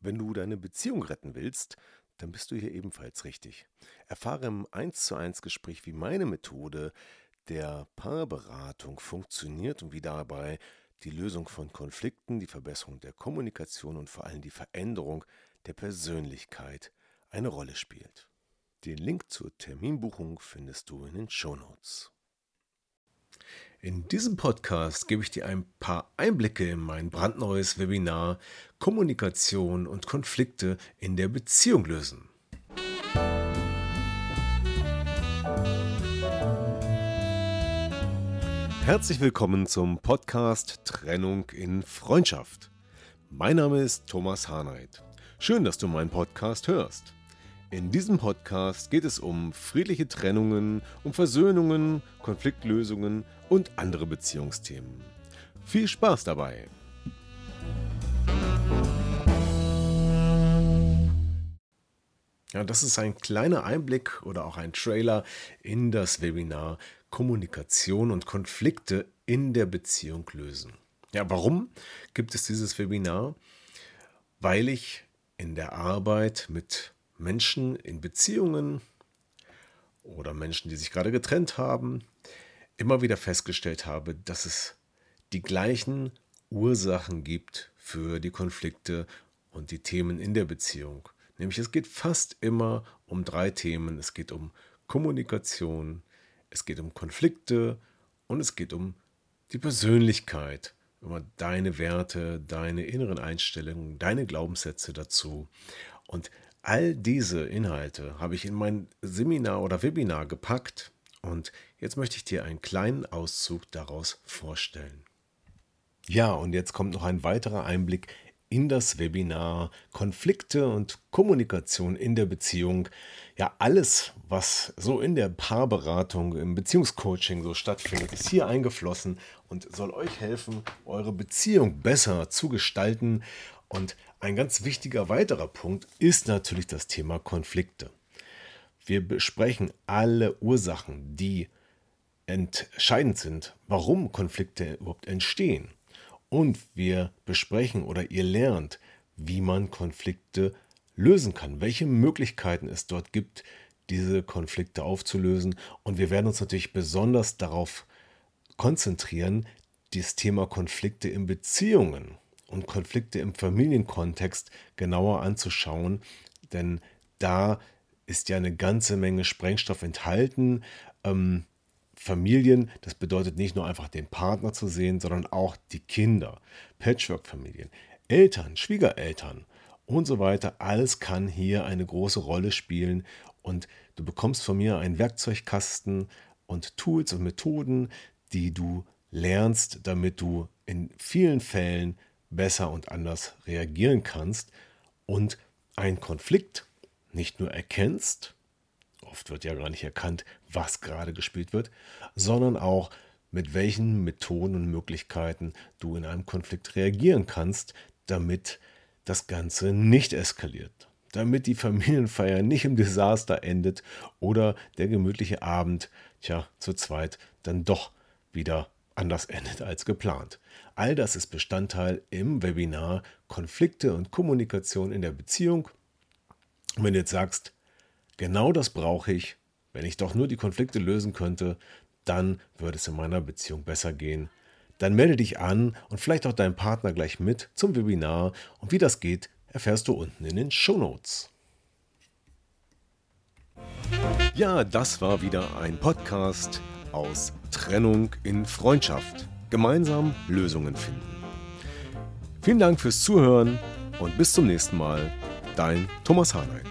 Wenn du deine Beziehung retten willst, dann bist du hier ebenfalls richtig. Erfahre im 1 zu 1 Gespräch, wie meine Methode der Paarberatung funktioniert und wie dabei die Lösung von Konflikten, die Verbesserung der Kommunikation und vor allem die Veränderung der Persönlichkeit eine Rolle spielt. Den Link zur Terminbuchung findest du in den Shownotes. In diesem Podcast gebe ich dir ein paar Einblicke in mein brandneues Webinar Kommunikation und Konflikte in der Beziehung lösen. Herzlich willkommen zum Podcast Trennung in Freundschaft. Mein Name ist Thomas Harnight. Schön, dass du meinen Podcast hörst. In diesem Podcast geht es um friedliche Trennungen, um Versöhnungen, Konfliktlösungen und andere Beziehungsthemen. Viel Spaß dabei! Ja, das ist ein kleiner Einblick oder auch ein Trailer in das Webinar Kommunikation und Konflikte in der Beziehung lösen. Ja, warum gibt es dieses Webinar? Weil ich in der Arbeit mit Menschen in Beziehungen oder Menschen, die sich gerade getrennt haben, immer wieder festgestellt habe, dass es die gleichen Ursachen gibt für die Konflikte und die Themen in der Beziehung. Nämlich es geht fast immer um drei Themen. Es geht um Kommunikation, es geht um Konflikte und es geht um die Persönlichkeit, über deine Werte, deine inneren Einstellungen, deine Glaubenssätze dazu. Und All diese Inhalte habe ich in mein Seminar oder Webinar gepackt und jetzt möchte ich dir einen kleinen Auszug daraus vorstellen. Ja, und jetzt kommt noch ein weiterer Einblick in das Webinar Konflikte und Kommunikation in der Beziehung. Ja, alles, was so in der Paarberatung, im Beziehungscoaching so stattfindet, ist hier eingeflossen und soll euch helfen, eure Beziehung besser zu gestalten und ein ganz wichtiger weiterer Punkt ist natürlich das Thema Konflikte. Wir besprechen alle Ursachen, die entscheidend sind, warum Konflikte überhaupt entstehen. Und wir besprechen oder ihr lernt, wie man Konflikte lösen kann, welche Möglichkeiten es dort gibt, diese Konflikte aufzulösen. Und wir werden uns natürlich besonders darauf konzentrieren, das Thema Konflikte in Beziehungen und Konflikte im Familienkontext genauer anzuschauen, denn da ist ja eine ganze Menge Sprengstoff enthalten. Ähm, Familien, das bedeutet nicht nur einfach den Partner zu sehen, sondern auch die Kinder, Patchwork-Familien, Eltern, Schwiegereltern und so weiter. Alles kann hier eine große Rolle spielen und du bekommst von mir einen Werkzeugkasten und Tools und Methoden, die du lernst, damit du in vielen Fällen besser und anders reagieren kannst und einen Konflikt nicht nur erkennst, oft wird ja gar nicht erkannt, was gerade gespielt wird, sondern auch mit welchen Methoden und Möglichkeiten du in einem Konflikt reagieren kannst, damit das Ganze nicht eskaliert, damit die Familienfeier nicht im Desaster endet oder der gemütliche Abend, tja, zu zweit dann doch wieder anders endet als geplant. All das ist Bestandteil im Webinar Konflikte und Kommunikation in der Beziehung. Und wenn du jetzt sagst, genau das brauche ich, wenn ich doch nur die Konflikte lösen könnte, dann würde es in meiner Beziehung besser gehen. Dann melde dich an und vielleicht auch deinen Partner gleich mit zum Webinar. Und wie das geht, erfährst du unten in den Show Notes. Ja, das war wieder ein Podcast aus Trennung in Freundschaft. Gemeinsam Lösungen finden. Vielen Dank fürs Zuhören und bis zum nächsten Mal. Dein Thomas Harnight.